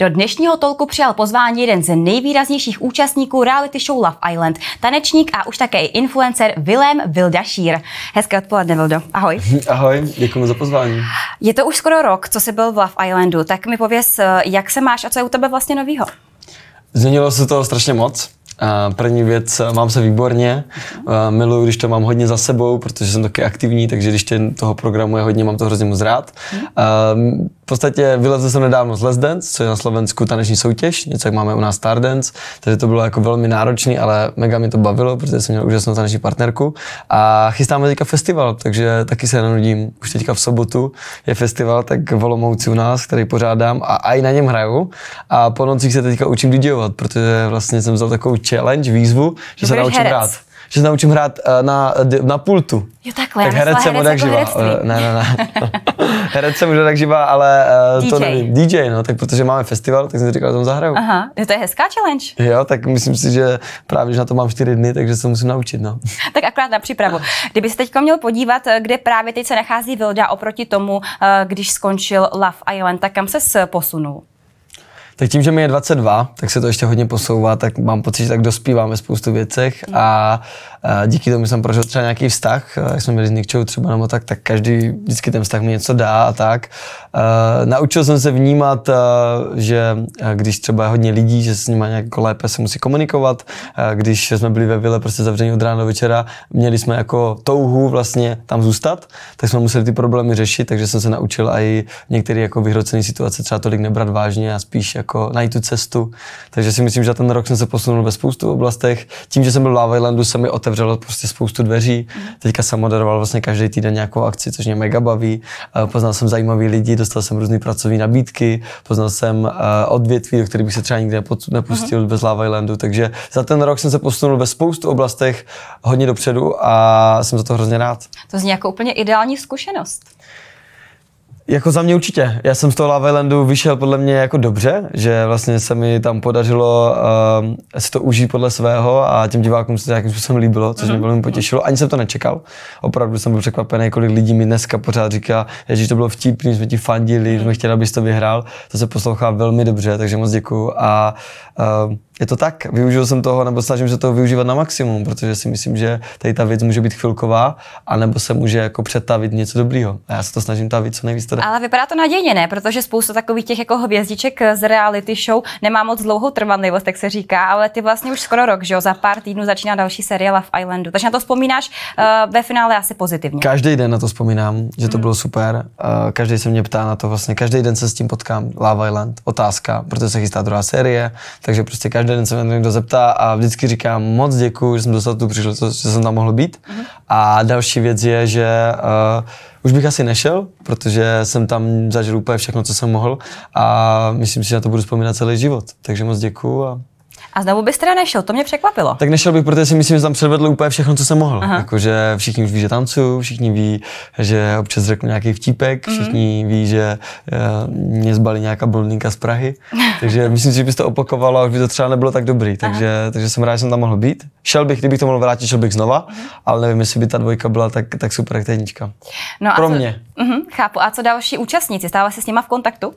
Do dnešního tolku přijal pozvání jeden z nejvýraznějších účastníků reality show Love Island, tanečník a už také influencer Vilém Vildašír. Hezké odpoledne, Vildo. Ahoj. Ahoj, děkuji za pozvání. Je to už skoro rok, co jsi byl v Love Islandu, tak mi pověz, jak se máš a co je u tebe vlastně novýho? Změnilo se to strašně moc. První věc, mám se výborně, miluju, když to mám hodně za sebou, protože jsem taky aktivní, takže když tě toho programu je hodně, mám to hrozně moc rád. V podstatě vylezl jsem nedávno z Les Dance, což je na Slovensku taneční soutěž, něco jak máme u nás Star Dance, takže to bylo jako velmi náročný, ale mega mi to bavilo, protože jsem měl úžasnou taneční partnerku. A chystáme teďka festival, takže taky se nenudím. Už teďka v sobotu je festival, tak v Olomouci u nás, který pořádám a, a i na něm hraju. A po nocích se teďka učím DJovat, protože vlastně jsem vzal takovou challenge, výzvu, že se naučím hrát že se naučím hrát uh, na, na pultu. Jo, takhle, tak herec jsem tak živa. Uh, ne, ne, ne. herec jsem už tak živa, ale uh, DJ. to nevím. DJ, no, tak protože máme festival, tak jsem si říkal, že tam zahraju. Aha, je to je hezká challenge. Jo, tak myslím si, že právě, že na to mám čtyři dny, takže se musím naučit, no. tak akorát na přípravu. Kdyby se teď měl podívat, kde právě teď se nachází Vilda oproti tomu, když skončil Love Island, tak kam se posunul? Tak tím, že mi je 22, tak se to ještě hodně posouvá, tak mám pocit, že tak dospívám ve spoustu věcech a díky tomu jsem prožil třeba nějaký vztah, jak jsme měli s Nikčou třeba nebo tak, tak každý vždycky ten vztah mi něco dá a tak. Naučil jsem se vnímat, že když třeba je hodně lidí, že s nimi nějak jako lépe se musí komunikovat, když jsme byli ve vile prostě zavření od rána do večera, měli jsme jako touhu vlastně tam zůstat, tak jsme museli ty problémy řešit, takže jsem se naučil i některé jako vyhrocené situace třeba tolik nebrat vážně a spíš jako najít tu cestu. Takže si myslím, že ten rok jsem se posunul ve spoustu oblastech. Tím, že jsem byl v Islandu, se mi otevřelo prostě spoustu dveří. Mm. Teďka jsem moderoval vlastně každý týden nějakou akci, což mě mega baví. Poznal jsem zajímavý lidi, dostal jsem různé pracovní nabídky, poznal jsem odvětví, do kterých bych se třeba nikdy nepustil mm. bez Lava Islandu. Takže za ten rok jsem se posunul ve spoustu oblastech hodně dopředu a jsem za to hrozně rád. To zní jako úplně ideální zkušenost. Jako za mě určitě. Já jsem z toho Lava Islandu vyšel podle mě jako dobře, že vlastně se mi tam podařilo uh, si to užít podle svého a těm divákům se to nějakým způsobem líbilo, což mm-hmm. mě mhm. velmi potěšilo. Ani jsem to nečekal. Opravdu jsem byl překvapený, kolik lidí mi dneska pořád říká, že to bylo vtipný, jsme ti fandili, mm-hmm. jsme chtěli, abys to vyhrál. To se poslouchá velmi dobře, takže moc děkuju. A uh, je to tak, využil jsem toho, nebo snažím se toho využívat na maximum, protože si myslím, že tady ta věc může být chvilková, anebo se může jako přetavit něco dobrýho. A já se to snažím ta co nejvíc to dá. Ale vypadá to nadějně, ne? Protože spousta takových těch jako hvězdiček z reality show nemá moc dlouhou trvanlivost, tak se říká, ale ty vlastně už skoro rok, že jo, za pár týdnů začíná další série Love Islandu. Takže na to vzpomínáš uh, ve finále asi pozitivně. Každý den na to vzpomínám, že to mm. bylo super. Uh, každý se mě ptá na to vlastně, každý den se s tím potkám. Love Island, otázka, protože se chystá druhá série, takže prostě každý den se mě někdo zeptá a vždycky říkám moc děkuji, že jsem dostal tu příležitost, že jsem tam mohl být. Mm-hmm. A další věc je, že uh, už bych asi nešel, protože jsem tam zažil úplně všechno, co jsem mohl a myslím si, že na to budu vzpomínat celý život. Takže moc děkuji a a znovu bys teda nešel, to mě překvapilo. Tak nešel bych, protože si myslím, že tam předvedl úplně všechno, co jsem mohl. Jakože všichni už ví, že tancuju, všichni ví, že občas řeknu nějaký vtípek, mm-hmm. všichni ví, že uh, mě zbalí nějaká blondýnka z Prahy. takže myslím si, že bys to opakovalo a už by to třeba nebylo tak dobrý. Takže, takže jsem rád, že jsem tam mohl být. Šel bych, kdybych to mohl vrátit, šel bych znova, mm-hmm. ale nevím, jestli by ta dvojka byla tak, tak super jak jednička. No Pro co, mě. Uh-huh, chápu. A co další účastníci? Stále se s nima v kontaktu?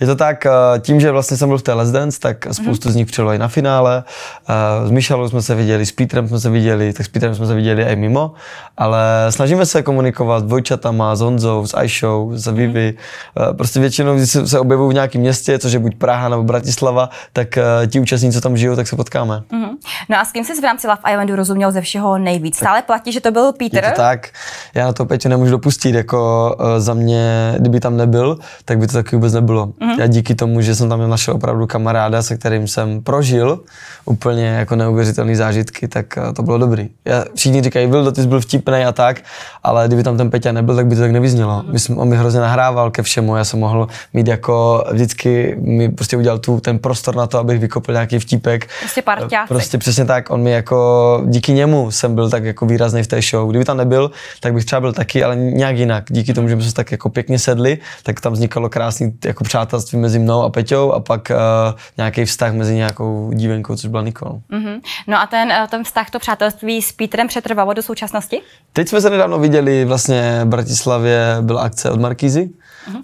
Je to tak, eh, tím, že vlastně jsem byl v té Let's Dance, tak spoustu mm-hmm. z nich přijelo i na finále. Eh, s Michalou jsme se viděli, s Petrem jsme se viděli, tak s Petrem jsme se viděli i mimo, ale snažíme se komunikovat s dvojčatama, s Honzou, s Aishou, s Vivi. Mm-hmm. Prostě většinou, když se objevují v nějakém městě, což je buď Praha nebo Bratislava, tak ti účastníci, co tam žijou, tak se potkáme. Mm-hmm. No a s kým jsi v rámci Love Islandu rozuměl ze všeho nejvíc? Stále platí, že to byl Peter? Je to tak. Já na to Peťu nemůžu dopustit. Jako za mě, kdyby tam nebyl, tak by to taky vůbec nebylo. Mm-hmm. Já díky tomu, že jsem tam našel opravdu kamaráda, se kterým jsem prožil úplně jako neuvěřitelné zážitky, tak to bylo dobrý. Já, všichni říkají, byl ty jsi byl vtipný a tak, ale kdyby tam ten Peťa nebyl, tak by to tak nevyznělo. Mm-hmm. Myslím, on mi hrozně nahrával ke všemu, já jsem mohl mít jako vždycky mi prostě udělal tu, ten prostor na to, abych vykopl nějaký vtípek. Prostě parťáci. Prostě přesně tak, on mi jako, díky němu jsem byl tak jako výrazný v té show. Kdyby tam nebyl, tak bych třeba byl taky, ale nějak jinak. Díky tomu, že jsme se tak jako pěkně sedli, tak tam vznikalo krásný jako přátelství mezi mnou a Peťou a pak uh, nějaký vztah mezi nějakou dívenkou, což byla Nikol. Mm-hmm. No a ten, eh, ten vztah, to přátelství s Petrem přetrvalo do současnosti? Teď jsme se nedávno viděli, vlastně v Bratislavě byla akce od Markízy, uh,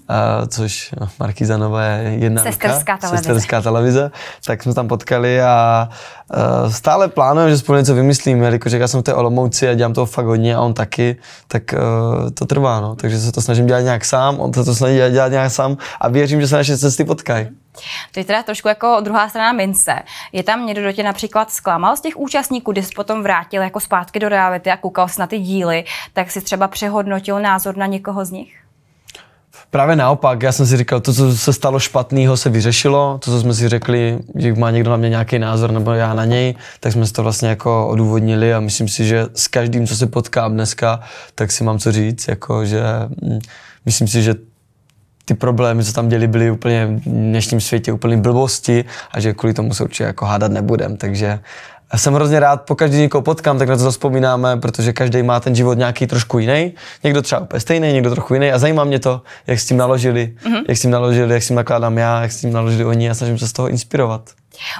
což no, Markíza Nova je jedna Sesterská ruka, televize. Sesterská televize, tak jsme tam potkali a uh, stále plánujeme, že spolu něco vymyslíme, jelikož jak já jsem v té Olomouci a dělám toho fakt hodně a on taky, tak uh, to trvá, no. takže se to snažím dělat nějak sám, on se to snaží dělat, dělat nějak sám a věřím, že se naše cesty potkají. To je teda trošku jako druhá strana mince. Je tam někdo, kdo tě například zklamal z těch účastníků, kdy jsi potom vrátil jako zpátky do reality a koukal jsi na ty díly, tak si třeba přehodnotil názor na někoho z nich? Právě naopak, já jsem si říkal, to, co se stalo špatného, se vyřešilo, to, co jsme si řekli, že má někdo na mě nějaký názor nebo já na něj, tak jsme si to vlastně jako odůvodnili a myslím si, že s každým, co se potkám dneska, tak si mám co říct, jako že mm, myslím si, že ty problémy, co tam děli, byly úplně v dnešním světě úplně blbosti a že kvůli tomu se určitě jako hádat nebudem, takže já jsem hrozně rád, po každý někoho potkám, tak na to vzpomínáme, protože každý má ten život nějaký trošku jiný. Někdo třeba úplně stejný, někdo trochu jiný a zajímá mě to, jak s tím naložili, mm-hmm. jak s tím naložili, jak s tím nakládám já, jak s tím naložili oni a snažím se z toho inspirovat.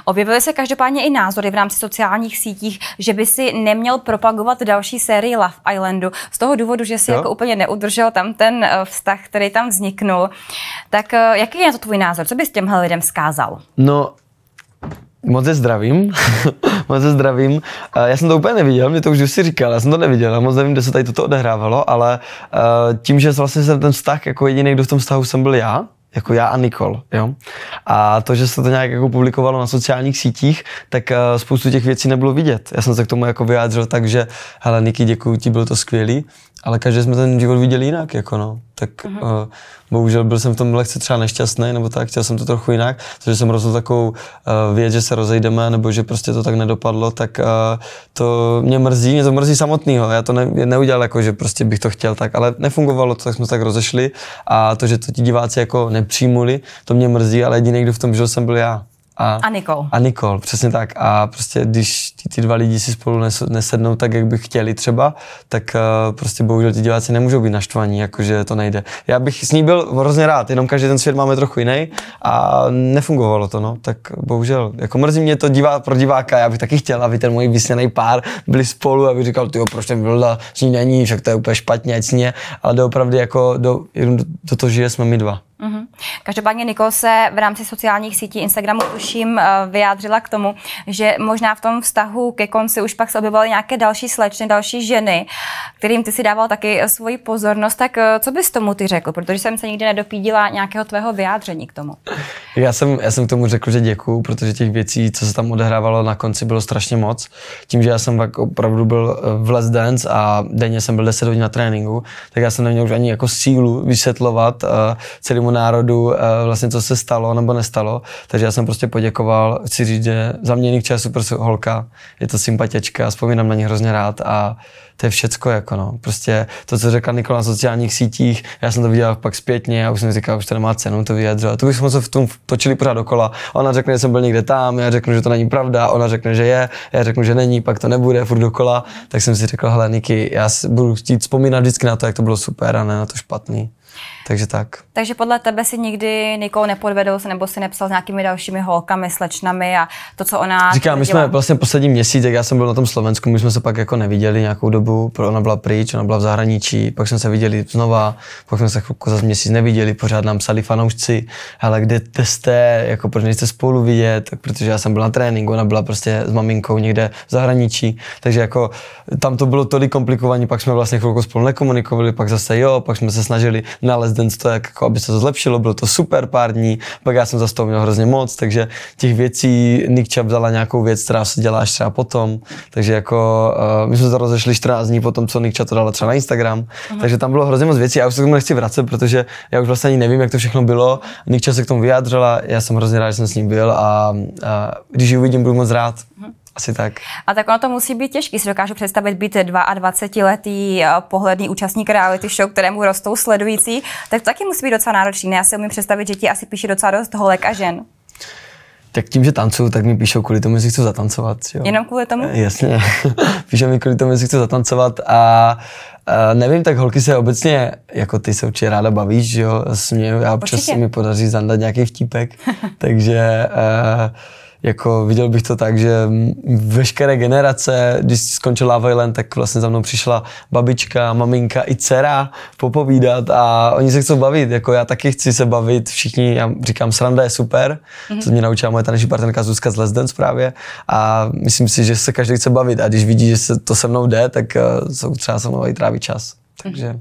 Objevily se každopádně i názory v rámci sociálních sítích, že by si neměl propagovat další sérii Love Islandu z toho důvodu, že si Jo. jako úplně neudržel tam ten eh, vztah, který tam vzniknul. Tak eh, jaký je na to tvůj názor? Co bys těmhle lidem vzkázal? No, moc je zdravím, moc je zdravím. Eh, Já jsem to úplně neviděl, mě to už si říkal, já jsem to neviděl, já moc nevím, kde se tady toto odehrávalo, ale eh, tím, že vlastně jsem ten vztah, jako jediný, kdo v tom vztahu jsem byl já, jako já a Nikol, jo. A to, že se to nějak jako publikovalo na sociálních sítích, tak uh, spoustu těch věcí nebylo vidět. Já jsem se k tomu jako vyjádřil tak, že hele Niky, děkuji ti, bylo to skvělý, ale každý jsme ten život viděli jinak, jako no. Tak uh, bohužel byl jsem v tom lehce třeba nešťastný, nebo tak, chtěl jsem to trochu jinak, protože jsem rozhodl takovou uh, věc, že se rozejdeme, nebo že prostě to tak nedopadlo, tak uh, to mě mrzí, mě to mrzí samotného. Já to ne, neudělal jako, že prostě bych to chtěl tak, ale nefungovalo to, tak jsme se tak rozešli a to, že to ti diváci jako nepřijmuli, to mě mrzí, ale jediný, kdo v tom žil, jsem byl já. A Nikol. A Nikol, přesně tak. A prostě když ty, ty dva lidi si spolu nes, nesednou tak, jak by chtěli třeba, tak uh, prostě bohužel ti diváci nemůžou být naštvaní, jakože to nejde. Já bych s ní byl hrozně rád, jenom každý ten svět máme trochu jiný a nefungovalo to, no. Tak bohužel, jako mrzí mě to divá, pro diváka, já bych taky chtěl, aby ten můj vysněný pár byli spolu, aby říkal, ty proč ten Vilda s ní není, však to je úplně špatně, ať s ní je, ale doopravdy jako do, jenom do, do toho žije jsme my dva. Každopádně Nikol se v rámci sociálních sítí Instagramu tuším eh, vyjádřila k tomu, že možná v tom vztahu ke konci už pak se objevovaly nějaké další slečny, další ženy, kterým ty si dával taky eh, svoji pozornost. Tak eh, co bys tomu ty řekl? Protože jsem se nikdy nedopídila nějakého tvého vyjádření k tomu. Já jsem, já jsem tomu řekl, že děkuju, protože těch věcí, co se tam odehrávalo na konci, bylo strašně moc. Tím, že já jsem pak opravdu byl v Let's Dance a denně jsem byl 10 hodin na tréninku, tak já jsem neměl už ani jako sílu vysvětlovat celému národu uh, vlastně, co se stalo nebo nestalo. Takže já jsem prostě poděkoval. Chci říct, že za mě Nikča je super holka, je to sympatička, vzpomínám na ní hrozně rád a to je všecko, jako no. Prostě to, co řekla Nikola na sociálních sítích, já jsem to viděl pak zpětně a už jsem říkal, už to nemá cenu to vyjadřovat. To bychom se v tom točili pořád dokola. Ona řekne, že jsem byl někde tam, já řeknu, že to není pravda, ona řekne, že je, já řeknu, že není, pak to nebude, furt dokola. Tak jsem si řekl, hele Niky, já budu chtít vzpomínat vždycky na to, jak to bylo super a ne na to špatný. Takže tak. Takže podle tebe si nikdy nikoho nepodvedl nebo si nepsal s nějakými dalšími holkami, slečnami a to, co ona Říkám, my jsme vlastně poslední měsíc, jak já jsem byl na tom Slovensku, my jsme se pak jako neviděli nějakou dobu, pro ona byla pryč, ona byla v zahraničí, pak jsme se viděli znova, pak jsme se chvilku za měsíc neviděli, pořád nám psali fanoušci, ale kde kde jste, jako proč nejste spolu vidět, tak protože já jsem byl na tréninku, ona byla prostě s maminkou někde v zahraničí, takže jako tam to bylo tolik komplikovaní, pak jsme vlastně chvilku spolu nekomunikovali, pak zase jo, pak jsme se snažili nalézt den to, jak, jako, aby se to zlepšilo, bylo to super pár dní, pak já jsem za toho měl hrozně moc, takže těch věcí Nikča vzala nějakou věc, která se dělá až třeba potom, takže jako uh, my jsme se rozešli 14 dní potom, co Nikča to dala třeba na Instagram, takže tam bylo hrozně moc věcí, já už se k tomu nechci vracet, protože já už vlastně ani nevím, jak to všechno bylo, Nikča se k tomu vyjádřila, já jsem hrozně rád, že jsem s ním byl a, a když ji uvidím, budu moc rád. Asi tak. A tak ono to musí být těžký. Si dokážu představit být 22-letý eh, pohledný účastník reality show, kterému rostou sledující, tak to taky musí být docela náročný. Já si umím představit, že ti asi píše docela dost holek a žen. Tak tím, že tancuju, tak mi píšou kvůli tomu, že chci zatancovat. Jo. Jenom kvůli tomu? Eh, Jasně. píšou mi kvůli tomu, že chci zatancovat a Uh, nevím, tak holky se obecně, jako ty se určitě ráda bavíš, že jo, s mě, já občas se mi podaří zandat nějaký vtípek, takže uh, jako viděl bych to tak, že veškeré generace, když skončil Love Island, tak vlastně za mnou přišla babička, maminka i dcera popovídat a oni se chcou bavit, jako já taky chci se bavit, všichni, já říkám, sranda je super, mm-hmm. co mě naučila moje taneční partnerka Zuzka z Les Dance právě a myslím si, že se každý chce bavit a když vidí, že se to se mnou jde, tak uh, jsou třeba se mnou i trávit čas. Takže... Mm-hmm.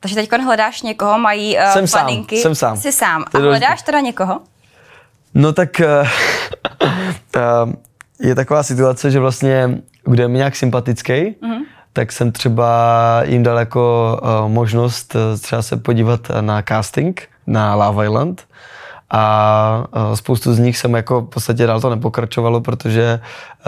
Takže teď hledáš někoho, mají uh, jsem faninky. Sám, jsem sám. Jsi sám. A hledáš teda někoho? No tak uh, je taková situace, že vlastně, kdo je mi nějak sympatický, mm-hmm. tak jsem třeba jim dal jako uh, možnost uh, třeba se podívat na casting na Love Island a spoustu z nich jsem jako v podstatě dál to nepokračovalo, protože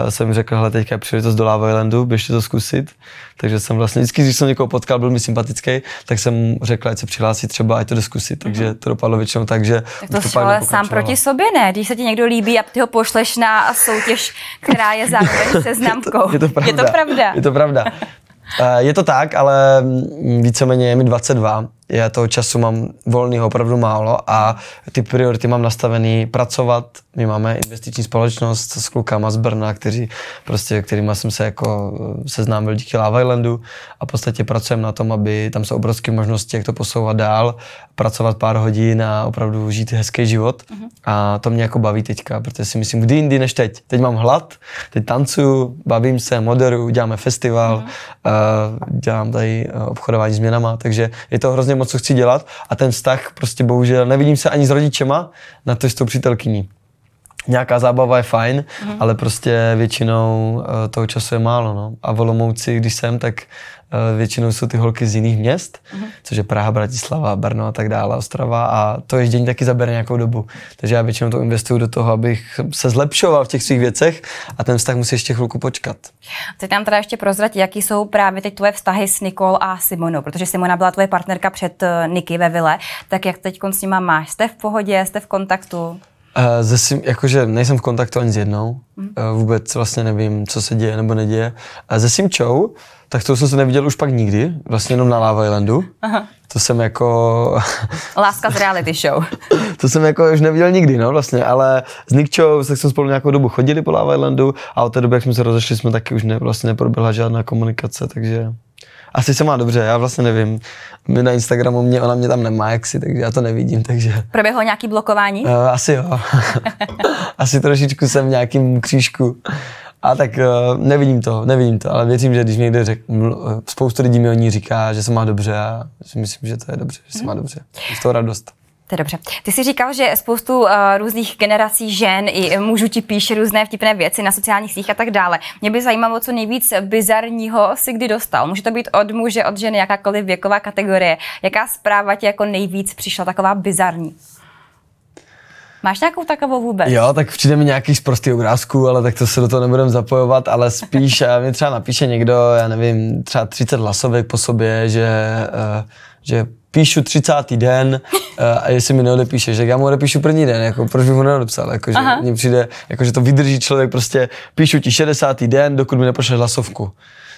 jsem řekl, hele, teďka je příležitost do Lava Islandu, běžte to zkusit. Takže jsem vlastně vždycky, když jsem někoho potkal, byl mi sympatický, tak jsem řekl, ať se přihlásí třeba, ať to jde zkusit. Takže to dopadlo většinou tak, že tak to, to ale sám proti sobě ne, když se ti někdo líbí a ty ho pošleš na soutěž, která je zároveň seznamkou. je to pravda. Je to pravda. Je to pravda. Je to tak, ale víceméně je mi 22 já toho času mám volného opravdu málo a ty priority mám nastavený pracovat. My máme investiční společnost s klukama z Brna, kteří prostě, kterýma jsem se jako eh, seznámil díky Lava Islandu a v podstatě pracujeme na tom, aby tam jsou obrovské možnosti, jak to posouvat dál, pracovat pár hodin a opravdu žít hezký život. Uh-huh. A to mě jako baví teďka, protože si myslím, kdy jindy než teď. Teď mám hlad, teď tancuju, bavím se, moderuju, děláme festival, uh-huh. uh, dělám tady uh, obchodování s měnama, takže je to hrozně moc, co chci dělat a ten vztah prostě bohužel nevidím se ani s rodičema, na to s tou přítelkyní. Nějaká zábava je fajn, mm. ale prostě většinou uh, toho času je málo. No. A v Olomouci, když jsem, tak Eh, většinou jsou ty holky z jiných měst, uh-huh. což je Praha, Bratislava, Brno a tak dále, Ostrava a to ježdění taky zabere nějakou dobu. Takže já většinou to investuju do toho, abych se zlepšoval v těch svých věcech a ten vztah musí ještě chvilku počkat. Chci tam teda ještě prozrat, jaký jsou právě teď tvoje vztahy s Nikol a Simonou, protože Simona byla tvoje partnerka před eh, Niky ve Vile, tak jak teď s nima máš? Jste v pohodě, jste v kontaktu? Uh, ze sim, jakože nejsem v kontaktu ani s jednou, mm. uh, vůbec vlastně nevím, co se děje nebo neděje. Uh, ze Simčou, tak to jsem se neviděl už pak nikdy, vlastně jenom na Lava Islandu. Aha. To jsem jako... Láska z reality show. to jsem jako už neviděl nikdy, no vlastně, ale s Nikčou tak jsme spolu nějakou dobu chodili po Lava Islandu a od té doby, jak jsme se rozešli, jsme taky už ne, vlastně neproběhla žádná komunikace, takže... Asi se má dobře, já vlastně nevím. My na Instagramu mě, ona mě tam nemá jaksi, takže já to nevidím, takže... Proběhlo nějaký blokování? Uh, asi jo. asi trošičku jsem v nějakým křížku. A tak uh, nevidím to, nevidím to, ale věřím, že když někde řek, ml, spoustu lidí mi o ní říká, že se má dobře a že myslím, že to je dobře, že se má mhm. dobře. Je z toho radost. To je dobře. Ty jsi říkal, že spoustu uh, různých generací žen i mužů ti píše různé vtipné věci na sociálních sítích a tak dále. Mě by zajímalo, co nejvíc bizarního si kdy dostal. Může to být od muže, od ženy, jakákoliv věková kategorie. Jaká zpráva ti jako nejvíc přišla taková bizarní? Máš nějakou takovou vůbec? Jo, tak přijde mi nějaký z prostých obrázků, ale tak to se do toho nebudem zapojovat, ale spíš mi třeba napíše někdo, já nevím, třeba 30 hlasovek po sobě, že, uh, že píšu 30. den uh, a jestli mi neodepíšeš, tak já mu odepíšu první den, jako proč bych mu neodepsal, jako, že mně přijde, jako, že to vydrží člověk, prostě píšu ti 60. den, dokud mi nepošleš hlasovku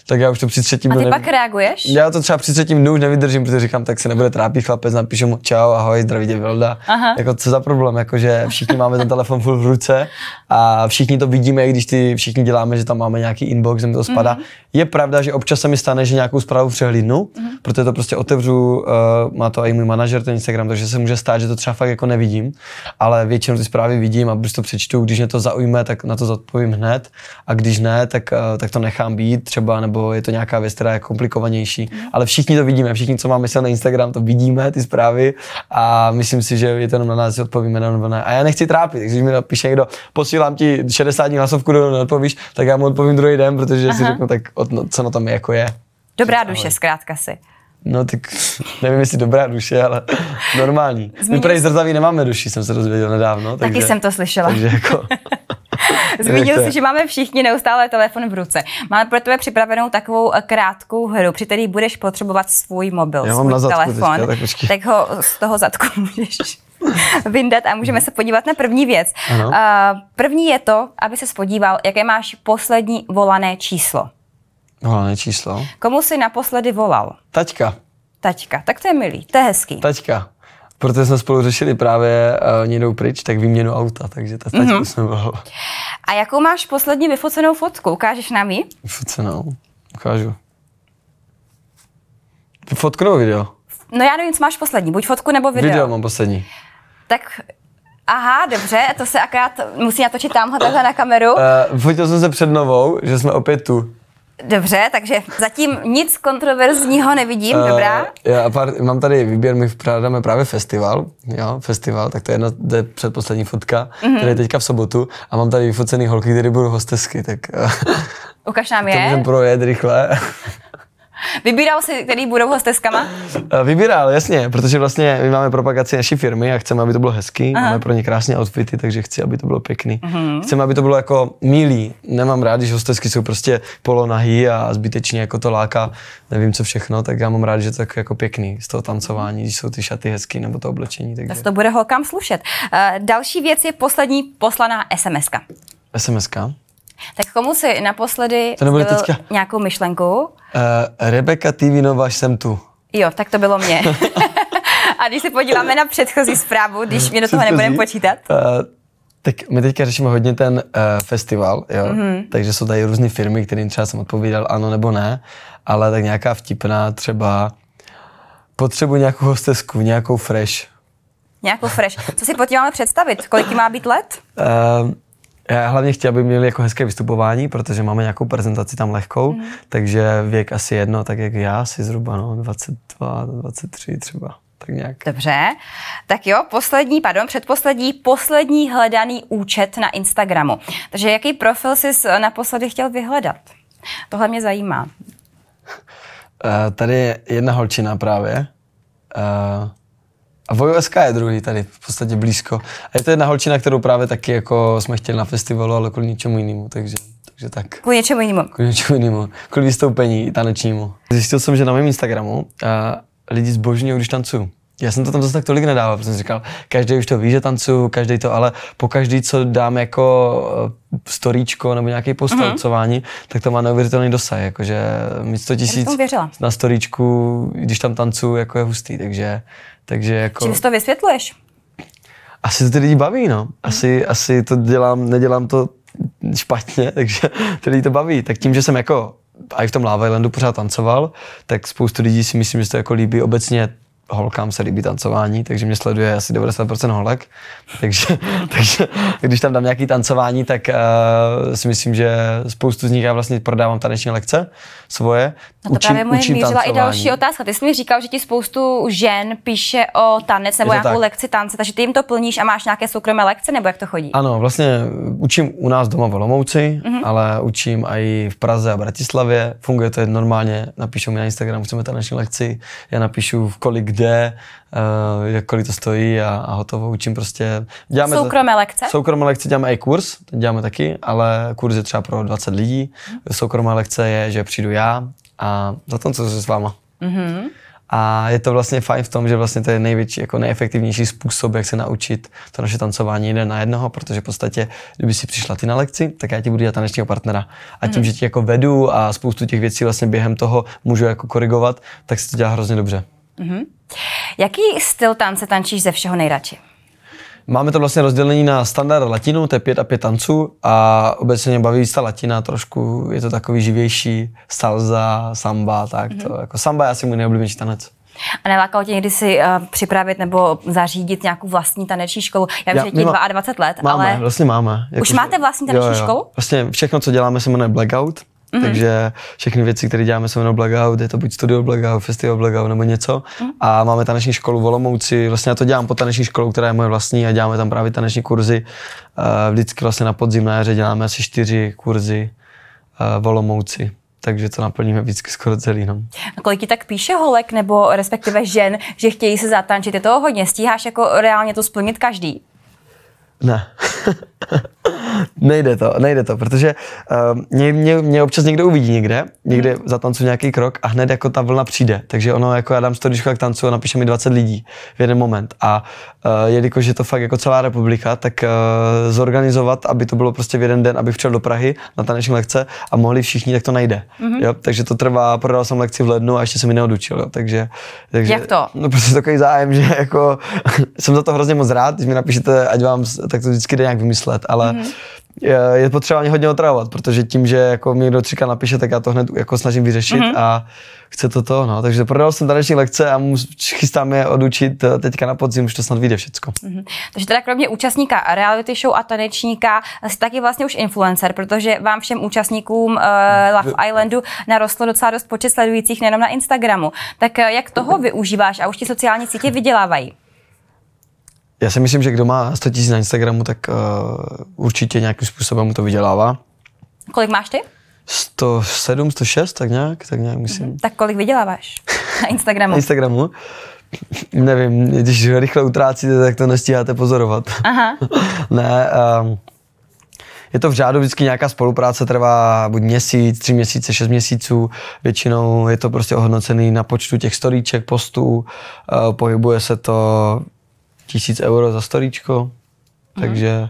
tak já už to při třetím A ty pak reaguješ? Já to třeba při třetím dnu už nevydržím, protože říkám, tak se nebude trápit chlapec, napíšu mu čau, ahoj, zdraví tě Vilda. Aha. Jako co za problém, jako že všichni máme ten telefon full v ruce a všichni to vidíme, když ty všichni děláme, že tam máme nějaký inbox, kde to spadá. Mm-hmm. Je pravda, že občas se mi stane, že nějakou zprávu přehlídnu, mm-hmm. protože to prostě otevřu, uh, má to i můj manažer, ten Instagram, takže se může stát, že to třeba fakt jako nevidím, ale většinou ty zprávy vidím a když to přečtu, když mě to zaujme, tak na to zodpovím hned a když ne, tak, uh, tak to nechám být třeba, nebo je to nějaká věc, která je komplikovanější. Mm. Ale všichni to vidíme, všichni, co máme na Instagram, to vidíme, ty zprávy a myslím si, že je to jenom na nás, odpovíme nebo ne. A já nechci trápit, když mi napíše někdo, posílám ti 60 dní hlasovku, do neodpovíš, tak já mu odpovím druhý den, protože Aha. si řeknu, tak no, co na tom je, jako je. Dobrá duše, zkrátka si. No tak nevím, jestli dobrá duše, ale normální. Zmínil My prej zrzaví nemáme duši, jsem se dozvěděl nedávno. Taky takže, jsem to slyšela. Takže jako... Zmínil jsi, že máme všichni neustále telefon v ruce. Máme pro tebe připravenou takovou eh, krátkou hru, při které budeš potřebovat svůj mobil, Já svůj mám na telefon. Teďka, tak, tak ho z toho zadku můžeš vyndat a můžeme se podívat na první věc. Ano. Uh, první je to, aby se podíval, jaké máš poslední volané číslo. Volané číslo? Komu jsi naposledy volal? Taťka. Taťka, tak to je milý, to je hezký. Taťka. Protože jsme spolu řešili právě, uh, oni jdou pryč, tak výměnu auta, takže ta mm-hmm. jsme volal. A jakou máš poslední vyfocenou fotku? Ukážeš nám ji? Vyfocenou. Ukážu. Fotku nebo video? No já nevím, co máš poslední, buď fotku nebo video. Video mám poslední. Tak, aha, dobře, to se akorát musí natočit tamhle takhle na kameru. Uh, fotil jsem se před novou, že jsme opět tu. Dobře, takže zatím nic kontroverzního nevidím, uh, dobrá. Já pár, mám tady výběr, my pořádáme právě festival, jo, festival, tak to je jedna, to je předposlední fotka, mm-hmm. který je teďka v sobotu a mám tady vyfocený holky, které budou hostesky, tak uh, Ukaž nám to je. můžeme projet rychle. Vybíral si, který budou hosteskama? Eh, Vybíral, jasně, protože vlastně my máme propagaci naší firmy a chceme, aby to bylo hezký, Aha. máme pro ně krásné outfity, takže chci, aby to bylo pěkný. Mhm. Chceme, aby to bylo jako milý. Nemám rád, když hostesky jsou prostě polonahý a zbytečně jako to láká, nevím co všechno, tak já mám rád, že to je tak jako pěkný z toho tancování, když jsou ty šaty hezký nebo to oblečení. Takže. Tak to bude holkám slušet. Uh, další věc je poslední poslaná SMSka. SMSka. Tak komu si naposledy To nějakou myšlenku? Uh, Rebeka Tivinova, jsem tu. Jo, tak to bylo mě. A když se podíváme na předchozí zprávu, když mě do toho nebudeme počítat. Uh, tak my teďka řešíme hodně ten uh, festival, jo? Mhm. Mm-hmm. takže jsou tady různé firmy, kterým třeba jsem odpovídal ano nebo ne, ale tak nějaká vtipná třeba potřebuji nějakou hostesku, nějakou fresh. Nějakou fresh. Co si pod tím máme představit? Kolik má být let? Uh, já hlavně chtěl, aby měli jako hezké vystupování, protože máme nějakou prezentaci tam lehkou, mm. takže věk asi jedno, tak jak já, asi zhruba no, 22, 23 třeba, tak nějak. Dobře. Tak jo, poslední, pardon, předposlední, poslední hledaný účet na Instagramu. Takže jaký profil jsi naposledy chtěl vyhledat? Tohle mě zajímá. Uh, tady je jedna holčina právě. Uh, a Vojo SK je druhý tady, v podstatě blízko. A je to jedna holčina, kterou právě taky jako jsme chtěli na festivalu, ale kvůli ničemu jinému, takže, takže tak. Kvůli něčemu jinému. Kvůli ničemu jinému, kvůli vystoupení tanečnímu. Zjistil jsem, že na mém Instagramu uh, lidi zbožňují, když tancuju. Já jsem to tam zase tak tolik nedával, protože jsem říkal, každý už to ví, že tancuju, každý to, ale po každý, co dám jako uh, storíčko nebo nějaký post Mhm. tancování, tak to má neuvěřitelný dosah, jakože mít 100 tisíc na storíčku, když tam tancuju, jako je hustý, takže, takže jako... Čím si to vysvětluješ? Asi to ty lidi baví, no. Asi, asi to dělám, nedělám to špatně, takže ty lidi to baví. Tak tím, že jsem jako a i v tom Lava Islandu pořád tancoval, tak spoustu lidí si myslím, že se to jako líbí. Obecně holkám se líbí tancování, takže mě sleduje asi 90% holek. Takže, takže když tam dám nějaký tancování, tak uh, si myslím, že spoustu z nich já vlastně prodávám taneční lekce svoje. No to právě moje mířila i další otázka. Ty jsi mi říkal, že ti spoustu žen píše o tanec nebo nějakou tak. lekci tance, takže ty jim to plníš a máš nějaké soukromé lekce, nebo jak to chodí? Ano, vlastně učím u nás doma v Olomouci, Mhm. mm-hmm. ale učím i v Praze a Bratislavě. Funguje to normálně, napíšou mi na Instagram, chceme taneční lekci, já napíšu v kolik kde, uh, jak kolik to stojí a, a hotovo. Učím prostě. Děláme Soukromé lekce? Soukromé lekce děláme i kurz, ten děláme taky, ale kurz je třeba pro 20 lidí. Mhm. Soukromá lekce je, že přijdu já a zatancuju se s váma. Mhm. A je to vlastně fajn v tom, že vlastně to je největší, jako nejefektivnější způsob, jak se naučit to naše tancování jeden na jednoho, protože v podstatě, kdyby si přišla ty na lekci, tak já ti budu dělat tanečního partnera. A tím, že ti jako vedu a spoustu těch věcí vlastně během toho můžu jako korigovat, tak se to dělá hrozně dobře. Jaký styl tance tančíš ze všeho nejradši? Máme to vlastně rozdělení na standard a latinu, to je pět a pět tanců a obecně mě baví ta latina, trošku je to takový živější, salsa, samba, tak to, jako samba je asi můj nejoblíbenější tanec. A nelákalo tě někdy si uh, připravit nebo zařídit nějakou vlastní taneční školu? Já vím, že je ti má- 22 let, Máme, ale vlastně máme. Už máte vlastní taneční školu? Vlastně všechno, co děláme, se jmenuje Blackout. Mm-hmm. Takže všechny věci, které děláme, se jmenují Blackout, je to buď studio Blackout, festival Blackout nebo něco. Mm-hmm. A máme taneční školu v Olomouci, vlastně já to dělám po taneční školu, která je moje vlastní a děláme tam právě taneční kurzy. Uh, vždycky vlastně na podzim na jaře děláme asi čtyři kurzy uh, v Olomouci. Takže to naplníme vždycky skoro celý. No. kolik ti tak píše holek nebo respektive žen, že chtějí se zatančit? Je toho hodně? Stíháš jako reálně to splnit každý? Ne. nejde to, nejde to, protože uh, mě, mě, mě, občas někdo uvidí někde, někde Hmm. zatancu nějaký krok a hned jako ta vlna přijde. Takže ono, jako já dám storičku, jak tancu a napíše mi 20 lidí v jeden moment. A jelikož je to fakt jako celá republika, tak uh, zorganizovat, aby to bylo prostě v jeden den, abych přijel do Prahy na taneční lekce a mohli všichni, tak to najde. Mhm. Mm-hmm. Jo, takže to trvá, prodal jsem lekci v lednu a ještě jsem mi neodučil. Jo, takže, takže, Jak to? No prostě takový zájem, že jako jsem za to hrozně moc rád, když mi napíšete, ať vám, tak to vždycky jde nějak vymyslet, ale, mm-hmm. Je, potřeba mě hodně otravovat, protože tím, že jako mi někdo třikrát napíše, tak já to hned jako snažím vyřešit mm-hmm. a chce to to, no. Takže prodal jsem taneční lekce a mus, chystám je odučit eh, teďka na podzim, už to snad vyjde všecko. Mm-hmm. Takže teda kromě účastníka reality show a tanečníka jsi taky vlastně už influencer, protože vám všem účastníkům uh, Love Islandu narostlo docela dost počet sledujících nejenom na Instagramu. Tak uh, jak toho využíváš a už ti sociální sítě vydělávají? Já si myslím, že kdo má 100 000 na Instagramu, tak uh, určitě nějakým způsobem mu to vydělává. Kolik máš ty? 107, 106, tak nějak, tak nějak myslím. Mm-hmm. Tak kolik vyděláváš na Instagramu? na Instagramu? Nevím, když rychle utrácíte, tak to nestíháte pozorovat. Aha. ne, um, je to v řádu vždycky nějaká spolupráce, trvá buď měsíc, tři měsíce, šest měsíců. Většinou je to prostě ohodnocený na počtu těch storíček, postů. Uh, pohybuje se to tisíc euro za storíčko, mm. takže,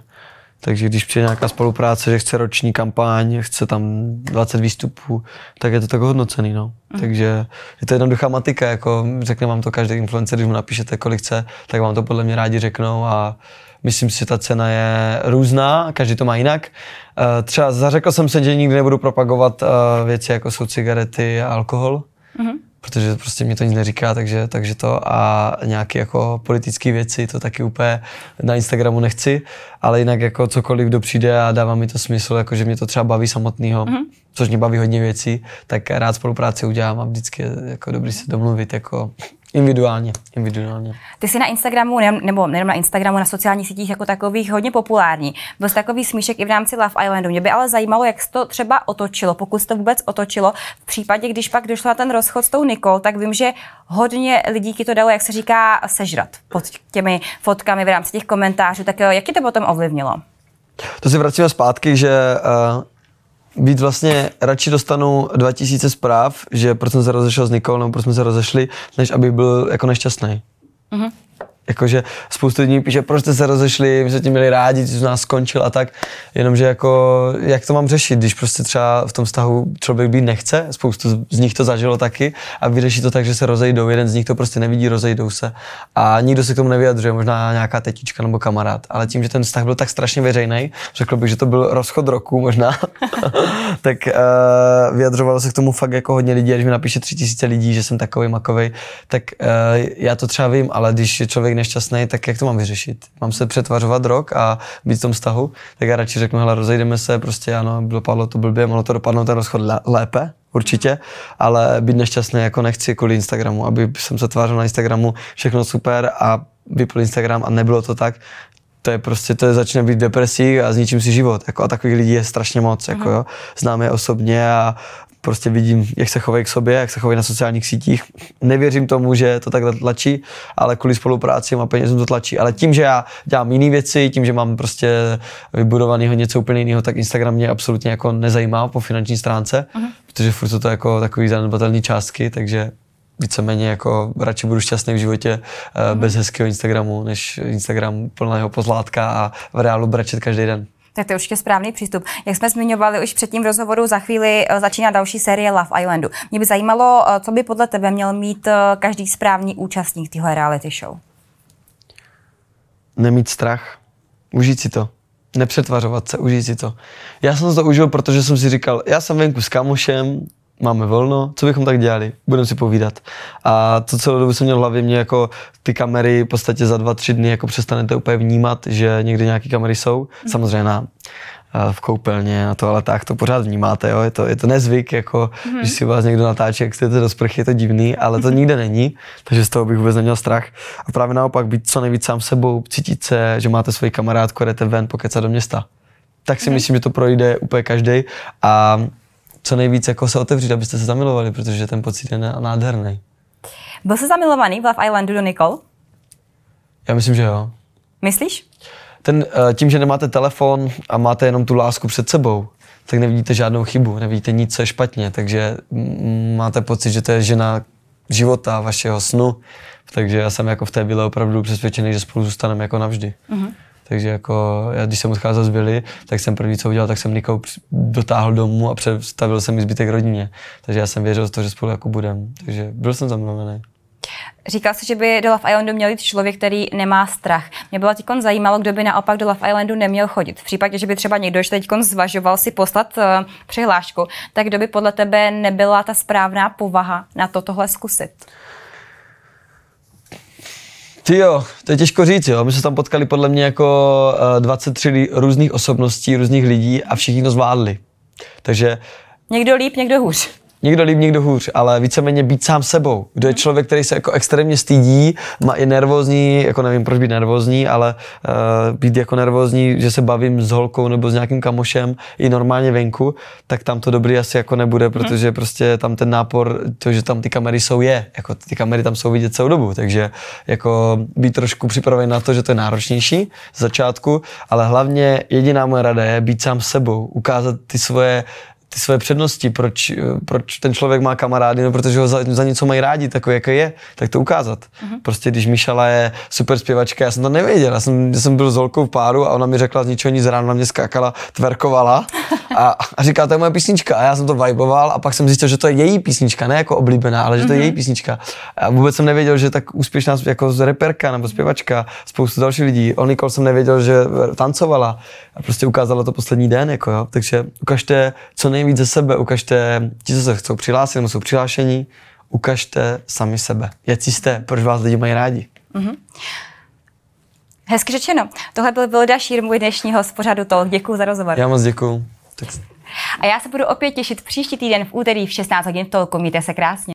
takže když přijde nějaká spolupráce, že chce roční kampaň, chce tam 20 výstupů, tak je to tak hodnocený, no. Mm. Takže je to jednoduchá matika, jako řekne vám to každý influencer, když mu napíšete, kolik chce, tak vám to podle mě rádi řeknou a myslím si, že ta cena je různá, každý to má jinak. Eh, třeba zařekl jsem se, že nikdy nebudu propagovat eh, věci, jako jsou cigarety a alkohol. Mm-hmm protože prostě mi to nic neříká, takže, takže to a nějaké jako politické věci, to taky úplně na Instagramu nechci, ale jinak jako cokoliv, kdo přijde a dává mi to smysl, jako že mě to třeba baví samotného, mm-hmm. což mě baví hodně věcí, tak rád spolupráci udělám a vždycky je jako dobrý se domluvit jako Individuálně, individuálně. Ty jsi na Instagramu, nebo nejenom na Instagramu, na sociálních sítích jako takových hodně populární. Byl jsi takový smíšek i v rámci Love Islandu. Mě by ale zajímalo, jak se to třeba otočilo, pokud se to vůbec otočilo. V případě, když pak došlo na ten rozchod s tou Nikol, tak vím, že hodně lidí ti to dalo, jak se říká, sežrat pod těmi fotkami v rámci těch komentářů. Tak jak ti to potom ovlivnilo? To si vracíme zpátky, že uh být vlastně radši dostanu 2000 zpráv, že proč jsem se rozešel s Nikou, nebo proč jsme se rozešli, než aby byl jako nešťastný. Mm-hmm. Jakože spoustu lidí píše, proč jste se rozešli, my jsme tím měli rádi, ty nás skončil a tak. Jenomže jako, jak to mám řešit, když prostě třeba v tom vztahu člověk být nechce, spoustu z nich to zažilo taky a vyřeší to tak, že se rozejdou, jeden z nich to prostě nevidí, rozejdou se. A nikdo se k tomu nevyjadřuje, možná nějaká tetička nebo kamarád, ale tím, že ten vztah byl tak strašně veřejný, řekl bych, že to byl rozchod roku možná, tak uh, vyjadřovalo se k tomu fakt jako hodně lidí, když mi napíše tři tisíce lidí, že jsem takový makový, tak uh, já to třeba vím, ale když člověk nešťastný, tak jak to mám vyřešit? Mám se přetvařovat rok a být v tom vztahu? Tak já radši řeknu, hele, rozejdeme se, prostě ano, dopadlo to blbě, mohlo to dopadnout ten rozchod lépe, určitě, ale být nešťastný jako nechci kvůli Instagramu, aby jsem se tvářil na Instagramu, všechno super a vypl Instagram a nebylo to tak, to je prostě, to je, začne být depresí a zničím si život. Jako, a takových lidí je strašně moc. Jako, jo. Znám je osobně a prostě vidím, jak se chovají k sobě, jak se chovají na sociálních sítích. Nevěřím tomu, že to takhle tlačí, ale kvůli spolupráci a penězům to tlačí. Ale tím, že já dělám jiné věci, tím, že mám prostě vybudovaného něco úplně jiného, tak Instagram mě absolutně jako nezajímá po finanční stránce, uh-huh. protože furt jsou to jako takový zanedbatelné částky, takže víceméně jako radši budu šťastný v životě uh, bez hezkého Instagramu, než Instagram plného pozlátka a v reálu brečet každý den. Tak to je určitě správný přístup. Jak jsme zmiňovali už před tím rozhovoru, za chvíli eh, začíná další série Love Islandu. Mě by zajímalo, eh, co by podle tebe měl mít eh, každý správný účastník téhle reality show. Nemít strach. Užít si to. Nepřetvařovat se, užít si to. Já jsem to užil, protože jsem si říkal, já jsem venku s kamošem, máme volno, co bychom tak dělali? Budeme si povídat. A to celou dobu jsem měl v hlavě mě jako ty kamery v podstatě za dva, tři dny jako přestanete úplně vnímat, že někdy nějaké kamery jsou. Mm. Samozřejmě na eh, v koupelně a to, ale tak to pořád vnímáte, jo? Je, to, je to nezvyk, jako mm. když si vás někdo natáčí, jak jste do sprchy, je to divný, ale to nikde není, takže z toho bych vůbec neměl strach. A právě naopak být co nejvíc sám sebou, cítit se, že máte svoji kamarádku, jdete ven, pokecat do města. Tak si mm. myslím, že to projde úplně každý a co nejvíc jako se otevřít, abyste se zamilovali, protože ten pocit je nádherný. Byl jsi zamilovaný v Love Islandu do Nicole? Já myslím, že jo. Myslíš? Ten, eh, tím, že nemáte telefon a máte jenom tu lásku před sebou, tak nevidíte žádnou chybu, nevidíte nic, co je špatně, takže máte pocit, že to je žena života, vašeho snu. Takže já jsem jako v té byle opravdu přesvědčený, že spolu zůstaneme jako navždy. Uh-huh. Takže jako já, když jsem odcházel z Billy, tak jsem první, co udělal, tak jsem Nikou dotáhl domů a představil jsem mi zbytek rodině. Takže já jsem věřil v to, že spolu jako budem. Takže byl jsem zamluvený. Říkal jsi, že by do Love Islandu měl jít člověk, který nemá strach. Mě bylo teď zajímalo, kdo by naopak do Love Islandu neměl chodit. V případě, že by třeba někdo teď zvažoval si poslat uh, přihlášku, tak kdo by podle tebe nebyla ta správná povaha na to tohle zkusit? Ty jo, to je těžko říct, jo. My jsme tam potkali podle mě jako uh, 23 různých osobností, různých lidí a všichni to zvládli. Takže Někdo líp, někdo hůř. Někdo líp, někdo hůř, ale víceméně být sám sebou. Kdo je člověk, který se jako extrémně stydí, má i nervózní, jako nevím proč být nervózní, ale uh, být jako nervózní, že se bavím s holkou nebo s nějakým kamošem i normálně venku, tak tam to dobrý asi jako nebude, protože prostě tam ten nápor, to, že tam ty kamery jsou, je. Jako ty kamery tam jsou vidět celou dobu, takže jako být trošku připravený na to, že to je náročnější z začátku, ale hlavně jediná moje rada je být sám sebou, ukázat ty svoje ty své přednosti, proč, proč ten člověk má kamarády, no protože ho za, za něco mají rádi, takový, jaký je, tak to ukázat. Mm-hmm. Prostě když Míšala je super zpěvačka, já jsem to nevěděl, já jsem, já jsem byl s holkou v páru a ona mi řekla z ničeho nic ráno na mě skákala, tverkovala a, a říkala, to je moje písnička a já jsem to viboval a pak jsem zjistil, že to je její písnička, ne jako oblíbená, ale že to je mm-hmm. její písnička. A vůbec jsem nevěděl, že tak úspěšná jako reperka nebo zpěvačka, spoustu dalších lidí. O Nicole jsem nevěděl, že tancovala a prostě ukázala to poslední den, jako jo. Takže ukažte co nejvíc ze sebe, ukažte ti, co se chcou přihlásit, nebo jsou přihlášení, ukažte sami sebe. Jaký jste, proč vás lidi mají rádi. Mm-hmm. Hezky řečeno. Tohle byl Vilda Šír, můj dnešního z pořadu Talk. Děkuji za rozhovor. Já moc děkuji. Tak... A já se budu opět těšit příští týden v úterý v 16 hodin v Tolku. Mějte se krásně.